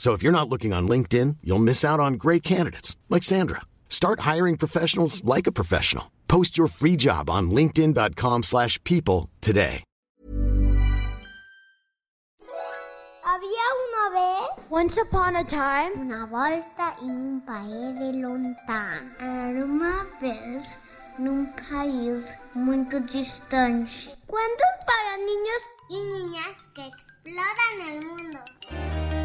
So if you're not looking on LinkedIn, you'll miss out on great candidates like Sandra. Start hiring professionals like a professional. Post your free job on linkedin.com/people slash people today. Había una vez Once upon a time, una volta en un país de lontano. Era uma vez num país muito distante. Cuentos para niños y niñas que exploran el mundo.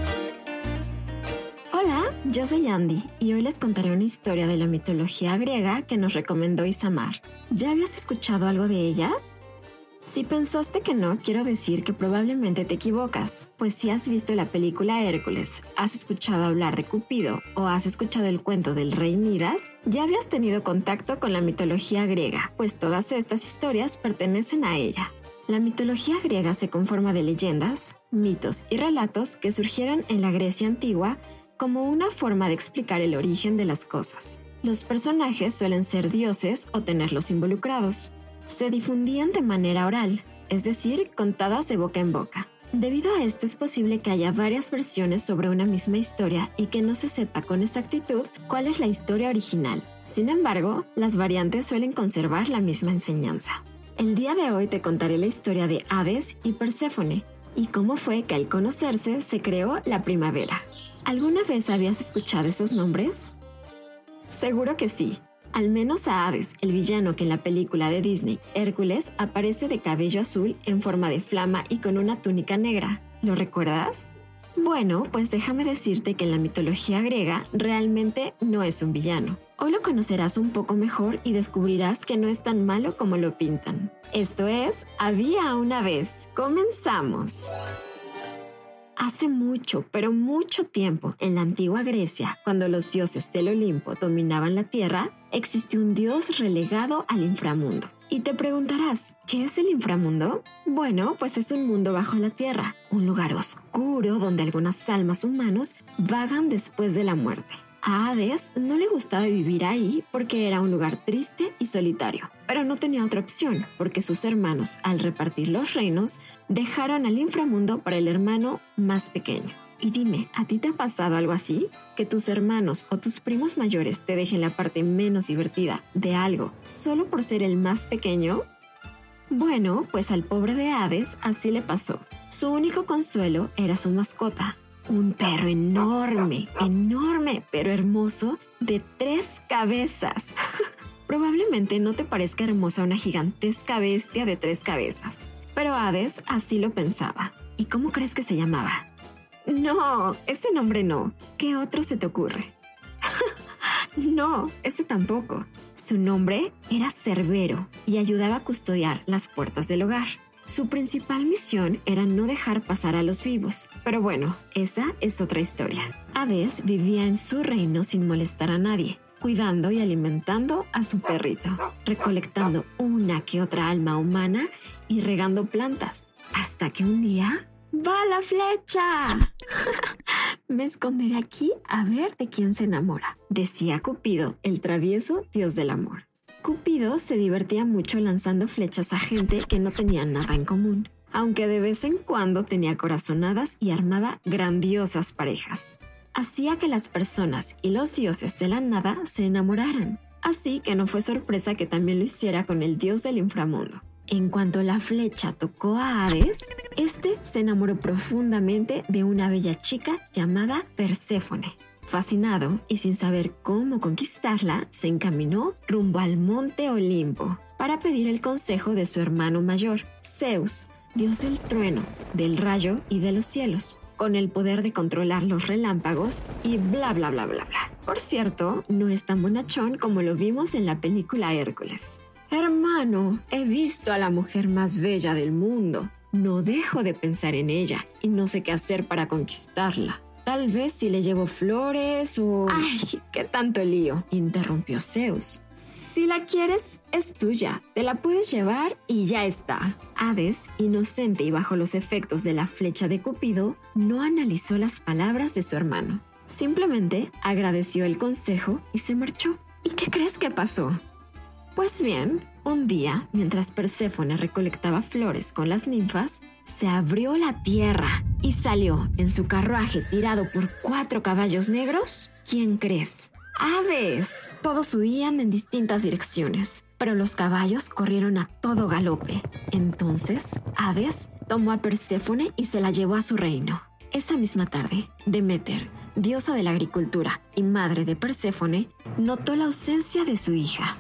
Yo soy Andy y hoy les contaré una historia de la mitología griega que nos recomendó Isamar. ¿Ya habías escuchado algo de ella? Si pensaste que no, quiero decir que probablemente te equivocas, pues si has visto la película Hércules, has escuchado hablar de Cupido o has escuchado el cuento del rey Midas, ya habías tenido contacto con la mitología griega, pues todas estas historias pertenecen a ella. La mitología griega se conforma de leyendas, mitos y relatos que surgieron en la Grecia antigua como una forma de explicar el origen de las cosas. Los personajes suelen ser dioses o tenerlos involucrados. Se difundían de manera oral, es decir, contadas de boca en boca. Debido a esto es posible que haya varias versiones sobre una misma historia y que no se sepa con exactitud cuál es la historia original. Sin embargo, las variantes suelen conservar la misma enseñanza. El día de hoy te contaré la historia de Hades y Perséfone y cómo fue que al conocerse se creó la primavera. ¿Alguna vez habías escuchado esos nombres? Seguro que sí. Al menos a Hades, el villano que en la película de Disney, Hércules, aparece de cabello azul en forma de flama y con una túnica negra. ¿Lo recuerdas? Bueno, pues déjame decirte que en la mitología griega realmente no es un villano. Hoy lo conocerás un poco mejor y descubrirás que no es tan malo como lo pintan. Esto es, había una vez. Comenzamos. Hace mucho, pero mucho tiempo, en la antigua Grecia, cuando los dioses del Olimpo dominaban la tierra, existió un dios relegado al inframundo. Y te preguntarás, ¿qué es el inframundo? Bueno, pues es un mundo bajo la tierra, un lugar oscuro donde algunas almas humanos vagan después de la muerte. A Hades no le gustaba vivir ahí porque era un lugar triste y solitario, pero no tenía otra opción porque sus hermanos, al repartir los reinos, dejaron al inframundo para el hermano más pequeño. Y dime, ¿a ti te ha pasado algo así? ¿Que tus hermanos o tus primos mayores te dejen la parte menos divertida de algo solo por ser el más pequeño? Bueno, pues al pobre de Hades así le pasó. Su único consuelo era su mascota, un perro enorme, enorme, pero hermoso, de tres cabezas. Probablemente no te parezca hermosa una gigantesca bestia de tres cabezas, pero Hades así lo pensaba. ¿Y cómo crees que se llamaba? No, ese nombre no. ¿Qué otro se te ocurre? no, ese tampoco. Su nombre era Cerbero y ayudaba a custodiar las puertas del hogar. Su principal misión era no dejar pasar a los vivos, pero bueno, esa es otra historia. Hades vivía en su reino sin molestar a nadie, cuidando y alimentando a su perrito, recolectando una que otra alma humana y regando plantas, hasta que un día ¡Va la flecha! Me esconderé aquí a ver de quién se enamora, decía Cupido, el travieso dios del amor. Cupido se divertía mucho lanzando flechas a gente que no tenía nada en común, aunque de vez en cuando tenía corazonadas y armaba grandiosas parejas. Hacía que las personas y los dioses de la nada se enamoraran, así que no fue sorpresa que también lo hiciera con el dios del inframundo. En cuanto la flecha tocó a Hades, este se enamoró profundamente de una bella chica llamada Perséfone. Fascinado y sin saber cómo conquistarla, se encaminó rumbo al monte Olimpo para pedir el consejo de su hermano mayor, Zeus, dios del trueno, del rayo y de los cielos, con el poder de controlar los relámpagos y bla bla bla bla bla. Por cierto, no es tan bonachón como lo vimos en la película Hércules. Hermano, he visto a la mujer más bella del mundo. No dejo de pensar en ella y no sé qué hacer para conquistarla. Tal vez si le llevo flores o... ¡Ay, qué tanto lío! interrumpió Zeus. Si la quieres, es tuya. Te la puedes llevar y ya está. Hades, inocente y bajo los efectos de la flecha de Cupido, no analizó las palabras de su hermano. Simplemente agradeció el consejo y se marchó. ¿Y qué crees que pasó? Pues bien, un día, mientras Perséfone recolectaba flores con las ninfas, se abrió la tierra y salió en su carruaje tirado por cuatro caballos negros. ¿Quién crees? ¡Hades! Todos huían en distintas direcciones, pero los caballos corrieron a todo galope. Entonces, Hades tomó a Perséfone y se la llevó a su reino. Esa misma tarde, Demeter, diosa de la agricultura y madre de Perséfone, notó la ausencia de su hija.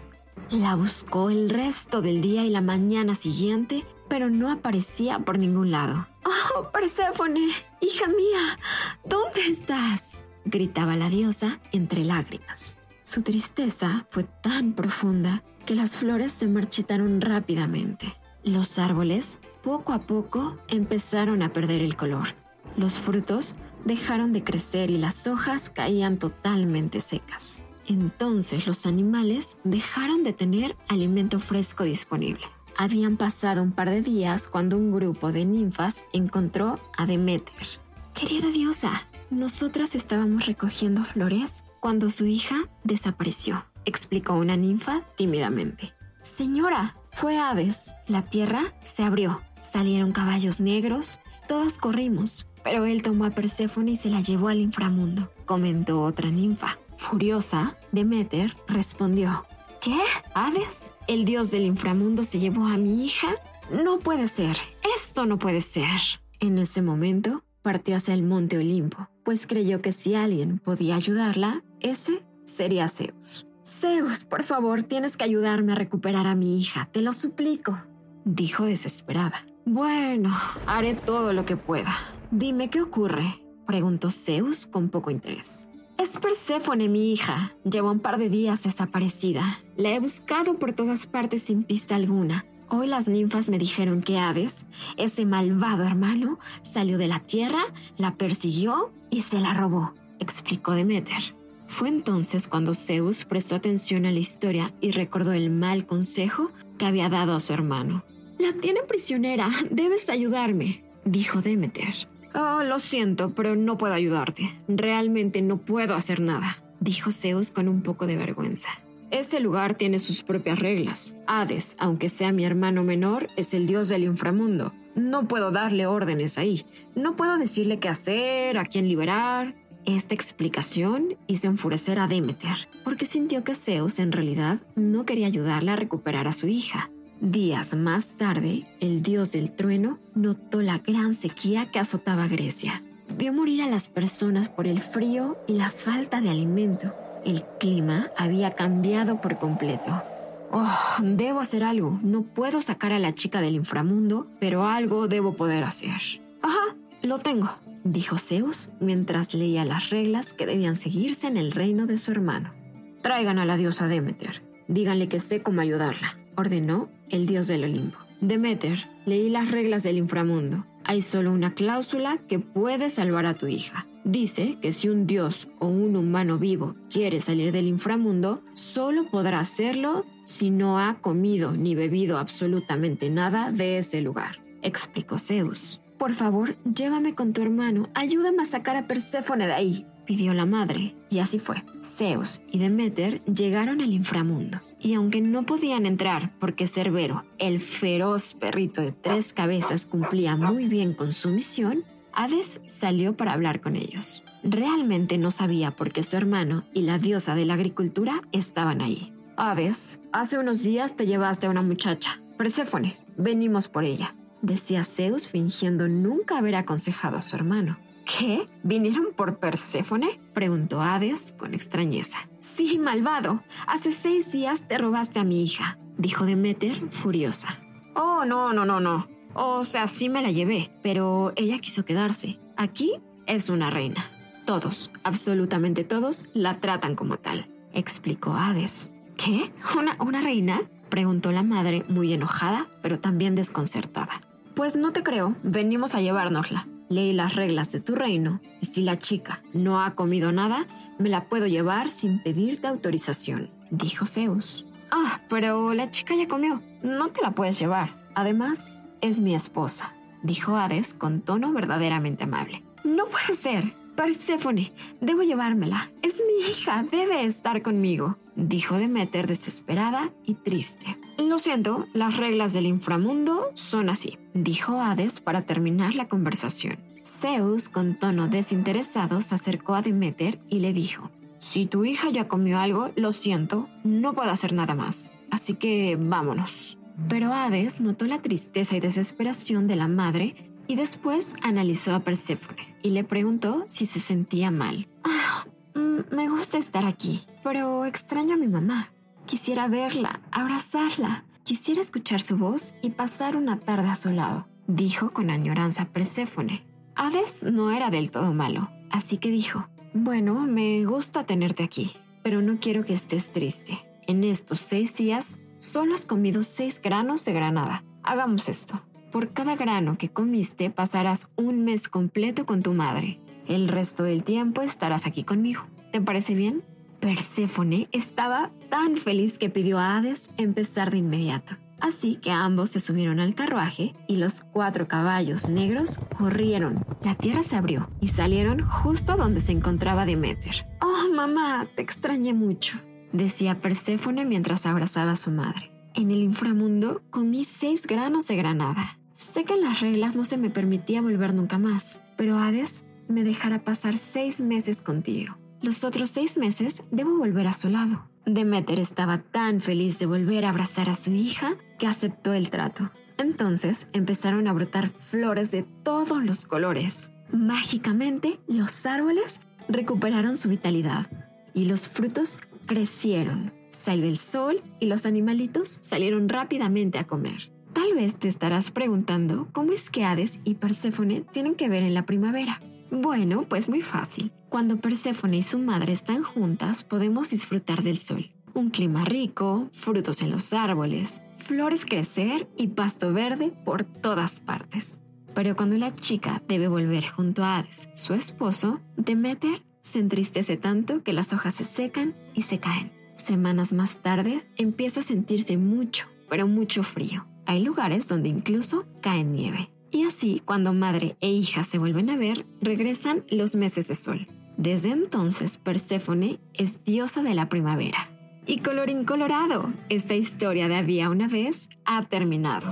La buscó el resto del día y la mañana siguiente, pero no aparecía por ningún lado. ¡Oh, Perséfone! ¡Hija mía! ¿Dónde estás? gritaba la diosa entre lágrimas. Su tristeza fue tan profunda que las flores se marchitaron rápidamente. Los árboles, poco a poco, empezaron a perder el color. Los frutos dejaron de crecer y las hojas caían totalmente secas. Entonces los animales dejaron de tener alimento fresco disponible. Habían pasado un par de días cuando un grupo de ninfas encontró a Demeter. Querida diosa, nosotras estábamos recogiendo flores cuando su hija desapareció, explicó una ninfa tímidamente. Señora, fue Hades. La tierra se abrió. Salieron caballos negros. Todas corrimos, pero él tomó a Perséfone y se la llevó al inframundo, comentó otra ninfa. Furiosa, Demeter respondió, ¿Qué? ¿Hades? ¿El dios del inframundo se llevó a mi hija? No puede ser, esto no puede ser. En ese momento, partió hacia el monte Olimpo, pues creyó que si alguien podía ayudarla, ese sería Zeus. Zeus, por favor, tienes que ayudarme a recuperar a mi hija, te lo suplico, dijo desesperada. Bueno, haré todo lo que pueda. Dime qué ocurre, preguntó Zeus con poco interés. Es Perséfone, mi hija. Lleva un par de días desaparecida. La he buscado por todas partes sin pista alguna. Hoy las ninfas me dijeron que Hades, ese malvado hermano, salió de la tierra, la persiguió y se la robó, explicó Demeter. Fue entonces cuando Zeus prestó atención a la historia y recordó el mal consejo que había dado a su hermano. La tiene prisionera, debes ayudarme, dijo Demeter. Oh, lo siento, pero no puedo ayudarte. Realmente no puedo hacer nada, dijo Zeus con un poco de vergüenza. Ese lugar tiene sus propias reglas. Hades, aunque sea mi hermano menor, es el dios del inframundo. No puedo darle órdenes ahí. No puedo decirle qué hacer, a quién liberar. Esta explicación hizo enfurecer a Demeter, porque sintió que Zeus en realidad no quería ayudarla a recuperar a su hija. Días más tarde, el dios del trueno notó la gran sequía que azotaba Grecia. Vio morir a las personas por el frío y la falta de alimento. El clima había cambiado por completo. Oh, debo hacer algo. No puedo sacar a la chica del inframundo, pero algo debo poder hacer. Ajá, lo tengo, dijo Zeus mientras leía las reglas que debían seguirse en el reino de su hermano. Traigan a la diosa Demeter. Díganle que sé cómo ayudarla ordenó el dios del Olimpo. Demeter, leí las reglas del inframundo. Hay solo una cláusula que puede salvar a tu hija. Dice que si un dios o un humano vivo quiere salir del inframundo, solo podrá hacerlo si no ha comido ni bebido absolutamente nada de ese lugar, explicó Zeus. Por favor, llévame con tu hermano, ayúdame a sacar a Perséfone de ahí, pidió la madre, y así fue. Zeus y Demeter llegaron al inframundo y aunque no podían entrar porque Cerbero, el feroz perrito de tres cabezas, cumplía muy bien con su misión, Hades salió para hablar con ellos. Realmente no sabía por qué su hermano y la diosa de la agricultura estaban ahí. Hades, hace unos días te llevaste a una muchacha, Perséfone, venimos por ella, decía Zeus fingiendo nunca haber aconsejado a su hermano. ¿Qué? ¿Vinieron por Perséfone? preguntó Hades con extrañeza. Sí, malvado. Hace seis días te robaste a mi hija, dijo Demeter furiosa. Oh, no, no, no, no. O sea, sí me la llevé, pero ella quiso quedarse. Aquí es una reina. Todos, absolutamente todos, la tratan como tal, explicó Hades. ¿Qué? ¿Una, una reina? preguntó la madre muy enojada, pero también desconcertada. Pues no te creo, venimos a llevárnosla, leí las reglas de tu reino y si la chica no ha comido nada, me la puedo llevar sin pedirte autorización, dijo Zeus. Ah, pero la chica ya comió. No te la puedes llevar. Además, es mi esposa, dijo Hades con tono verdaderamente amable. No puede ser. Perséfone, debo llevármela. Es mi hija, debe estar conmigo, dijo Demeter desesperada y triste. Lo siento, las reglas del inframundo son así, dijo Hades para terminar la conversación. Zeus, con tono desinteresado, se acercó a Demeter y le dijo, si tu hija ya comió algo, lo siento, no puedo hacer nada más. Así que vámonos. Pero Hades notó la tristeza y desesperación de la madre y después analizó a Perséfone y le preguntó si se sentía mal. Ah, mm, me gusta estar aquí, pero extraño a mi mamá. Quisiera verla, abrazarla, quisiera escuchar su voz y pasar una tarde a su lado, dijo con añoranza Perséfone. Hades no era del todo malo, así que dijo, bueno, me gusta tenerte aquí, pero no quiero que estés triste. En estos seis días solo has comido seis granos de granada. Hagamos esto. Por cada grano que comiste pasarás un mes completo con tu madre. El resto del tiempo estarás aquí conmigo. ¿Te parece bien? Perséfone estaba tan feliz que pidió a Hades empezar de inmediato. Así que ambos se subieron al carruaje y los cuatro caballos negros corrieron. La tierra se abrió y salieron justo donde se encontraba Demeter. Oh, mamá, te extrañé mucho, decía Perséfone mientras abrazaba a su madre. En el inframundo comí seis granos de granada. Sé que en las reglas no se me permitía volver nunca más, pero Hades me dejará pasar seis meses contigo. Los otros seis meses debo volver a su lado. Demeter estaba tan feliz de volver a abrazar a su hija que aceptó el trato. Entonces empezaron a brotar flores de todos los colores. Mágicamente, los árboles recuperaron su vitalidad y los frutos crecieron. Salió el sol y los animalitos salieron rápidamente a comer. Tal vez te estarás preguntando cómo es que Hades y Perséfone tienen que ver en la primavera. Bueno, pues muy fácil. Cuando Perséfone y su madre están juntas, podemos disfrutar del sol. Un clima rico, frutos en los árboles, flores crecer y pasto verde por todas partes. Pero cuando la chica debe volver junto a Hades, su esposo, Demeter se entristece tanto que las hojas se secan y se caen. Semanas más tarde empieza a sentirse mucho, pero mucho frío. Hay lugares donde incluso cae nieve. Y así, cuando madre e hija se vuelven a ver, regresan los meses de sol. Desde entonces, Perséfone es diosa de la primavera. Y colorín colorado, esta historia de había una vez ha terminado.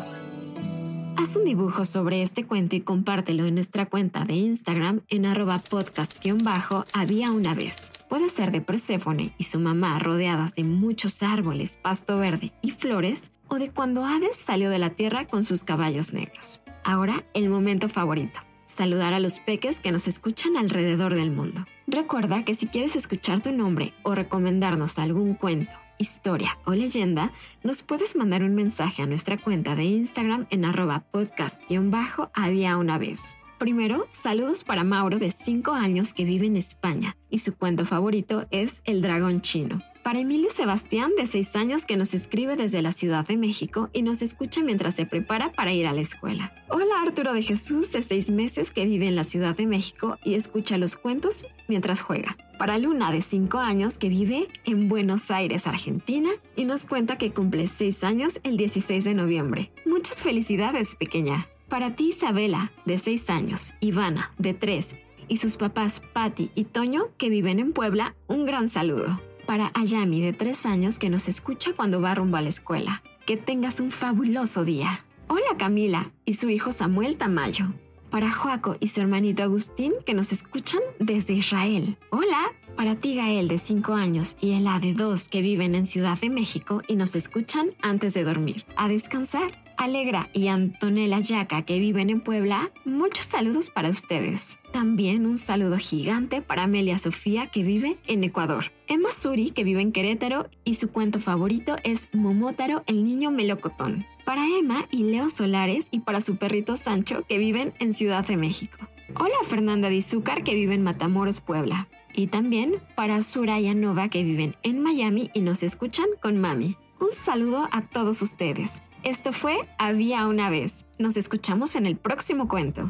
Haz un dibujo sobre este cuento y compártelo en nuestra cuenta de Instagram en arroba podcast-había una vez. Puede ser de Perséfone y su mamá rodeadas de muchos árboles, pasto verde y flores, o de cuando Hades salió de la tierra con sus caballos negros. Ahora, el momento favorito. Saludar a los peques que nos escuchan alrededor del mundo. Recuerda que si quieres escuchar tu nombre o recomendarnos algún cuento historia o leyenda, nos puedes mandar un mensaje a nuestra cuenta de Instagram en arroba podcast-había una vez. Primero, saludos para Mauro de 5 años que vive en España y su cuento favorito es El dragón chino. Para Emilio Sebastián de 6 años que nos escribe desde la Ciudad de México y nos escucha mientras se prepara para ir a la escuela. Hola Arturo de Jesús de 6 meses que vive en la Ciudad de México y escucha los cuentos mientras juega. Para Luna de 5 años que vive en Buenos Aires, Argentina y nos cuenta que cumple 6 años el 16 de noviembre. Muchas felicidades, pequeña. Para ti, Isabela, de 6 años, Ivana, de 3, y sus papás, Patty y Toño, que viven en Puebla, un gran saludo. Para Ayami, de 3 años, que nos escucha cuando va rumbo a la escuela. Que tengas un fabuloso día. Hola Camila y su hijo Samuel Tamayo. Para Joaco y su hermanito Agustín, que nos escuchan desde Israel. Hola. Para ti, Gael, de 5 años, y el A de 2, que viven en Ciudad de México y nos escuchan antes de dormir. A descansar. Alegra y Antonella Yaca que viven en Puebla, muchos saludos para ustedes. También un saludo gigante para Amelia Sofía que vive en Ecuador. Emma Suri que vive en Querétaro y su cuento favorito es Momótaro el niño melocotón. Para Emma y Leo Solares y para su perrito Sancho que viven en Ciudad de México. Hola Fernanda Dizúcar que vive en Matamoros, Puebla. Y también para Suraya Nova que viven en Miami y nos escuchan con Mami. Un saludo a todos ustedes. Esto fue Había una vez. Nos escuchamos en el próximo cuento.